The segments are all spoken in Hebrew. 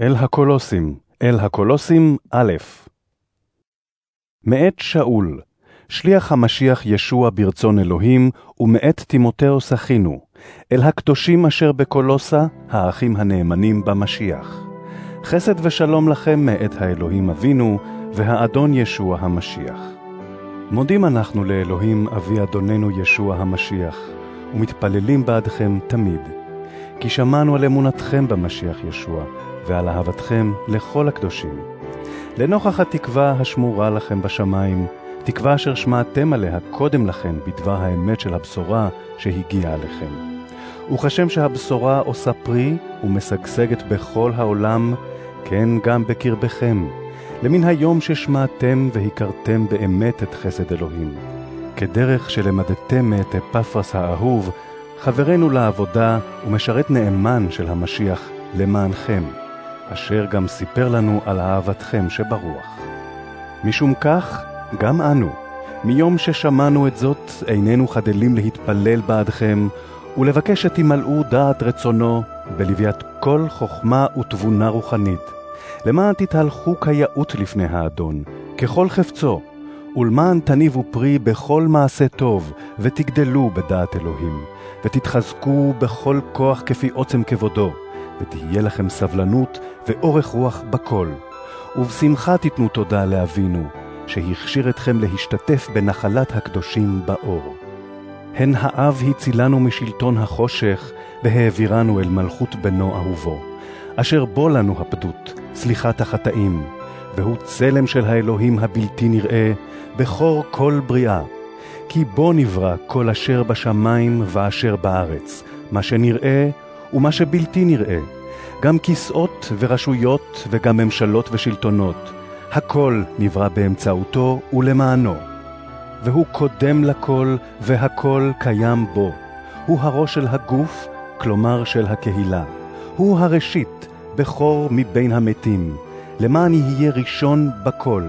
אל הקולוסים, אל הקולוסים א', מאת שאול, שליח המשיח ישוע ברצון אלוהים, ומאת תימותאוס אחינו, אל הקדושים אשר בקולוסה, האחים הנאמנים במשיח. חסד ושלום לכם מאת האלוהים אבינו, והאדון ישוע המשיח. מודים אנחנו לאלוהים אבי אדוננו ישוע המשיח, ומתפללים בעדכם תמיד, כי שמענו על אמונתכם במשיח ישוע, ועל אהבתכם לכל הקדושים. לנוכח התקווה השמורה לכם בשמיים, תקווה אשר שמעתם עליה קודם לכן בדבר האמת של הבשורה שהגיעה עליכם. וכשם שהבשורה עושה פרי ומשגשגת בכל העולם, כן גם בקרבכם, למן היום ששמעתם והכרתם באמת את חסד אלוהים. כדרך שלמדתם מאת אפפרס האהוב, חברנו לעבודה ומשרת נאמן של המשיח למענכם. אשר גם סיפר לנו על אהבתכם שברוח. משום כך, גם אנו, מיום ששמענו את זאת, איננו חדלים להתפלל בעדכם, ולבקש שתמלאו דעת רצונו בלוויית כל חוכמה ותבונה רוחנית, למען תתהלכו כיאות לפני האדון, ככל חפצו, ולמען תניבו פרי בכל מעשה טוב, ותגדלו בדעת אלוהים, ותתחזקו בכל כוח כפי עוצם כבודו, ותהיה לכם סבלנות ואורך רוח בכל. ובשמחה תיתנו תודה לאבינו, שהכשיר אתכם להשתתף בנחלת הקדושים באור. הן האב הצילנו משלטון החושך, והעבירנו אל מלכות בנו אהובו, אשר בו לנו הפדות, סליחת החטאים, והוא צלם של האלוהים הבלתי נראה, בכור כל בריאה. כי בו נברא כל אשר בשמיים ואשר בארץ, מה שנראה ומה שבלתי נראה, גם כסאות ורשויות וגם ממשלות ושלטונות, הכל נברא באמצעותו ולמענו. והוא קודם לכל, והכל קיים בו. הוא הראש של הגוף, כלומר של הקהילה. הוא הראשית, בכור מבין המתים, למען יהיה ראשון בכל.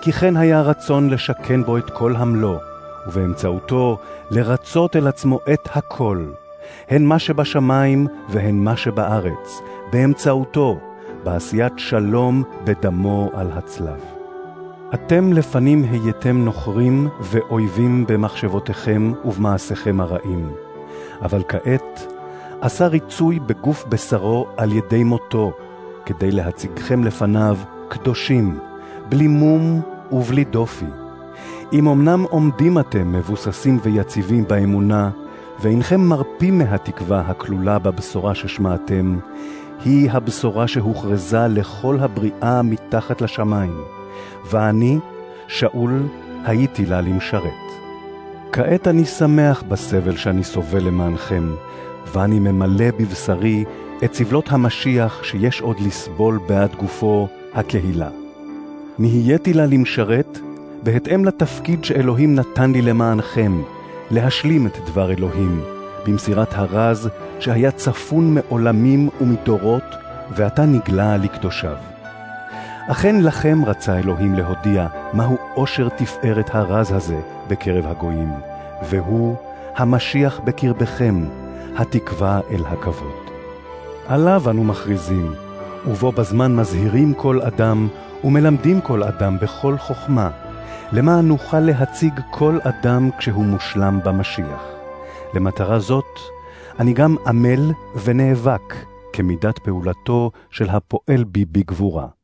כי כן היה רצון לשכן בו את כל המלוא, ובאמצעותו לרצות אל עצמו את הכל. הן מה שבשמיים והן מה שבארץ, באמצעותו, בעשיית שלום בדמו על הצלב. אתם לפנים הייתם נוכרים ואויבים במחשבותיכם ובמעשיכם הרעים, אבל כעת עשה ריצוי בגוף בשרו על ידי מותו, כדי להציגכם לפניו קדושים, בלי מום ובלי דופי. אם אמנם עומדים אתם מבוססים ויציבים באמונה, ואינכם מרפים מהתקווה הכלולה בבשורה ששמעתם, היא הבשורה שהוכרזה לכל הבריאה מתחת לשמיים, ואני, שאול, הייתי לה למשרת. כעת אני שמח בסבל שאני סובל למענכם, ואני ממלא בבשרי את סבלות המשיח שיש עוד לסבול בעד גופו, הקהילה. נהייתי לה למשרת בהתאם לתפקיד שאלוהים נתן לי למענכם, להשלים את דבר אלוהים, במסירת הרז שהיה צפון מעולמים ומדורות, ועתה נגלה לקדושיו. אכן לכם רצה אלוהים להודיע מהו עושר תפארת הרז הזה בקרב הגויים, והוא המשיח בקרבכם, התקווה אל הכבוד. עליו אנו מכריזים, ובו בזמן מזהירים כל אדם, ומלמדים כל אדם בכל חוכמה, למען נוכל להציג כל אדם כשהוא מושלם במשיח. למטרה זאת, אני גם עמל ונאבק כמידת פעולתו של הפועל בי בגבורה.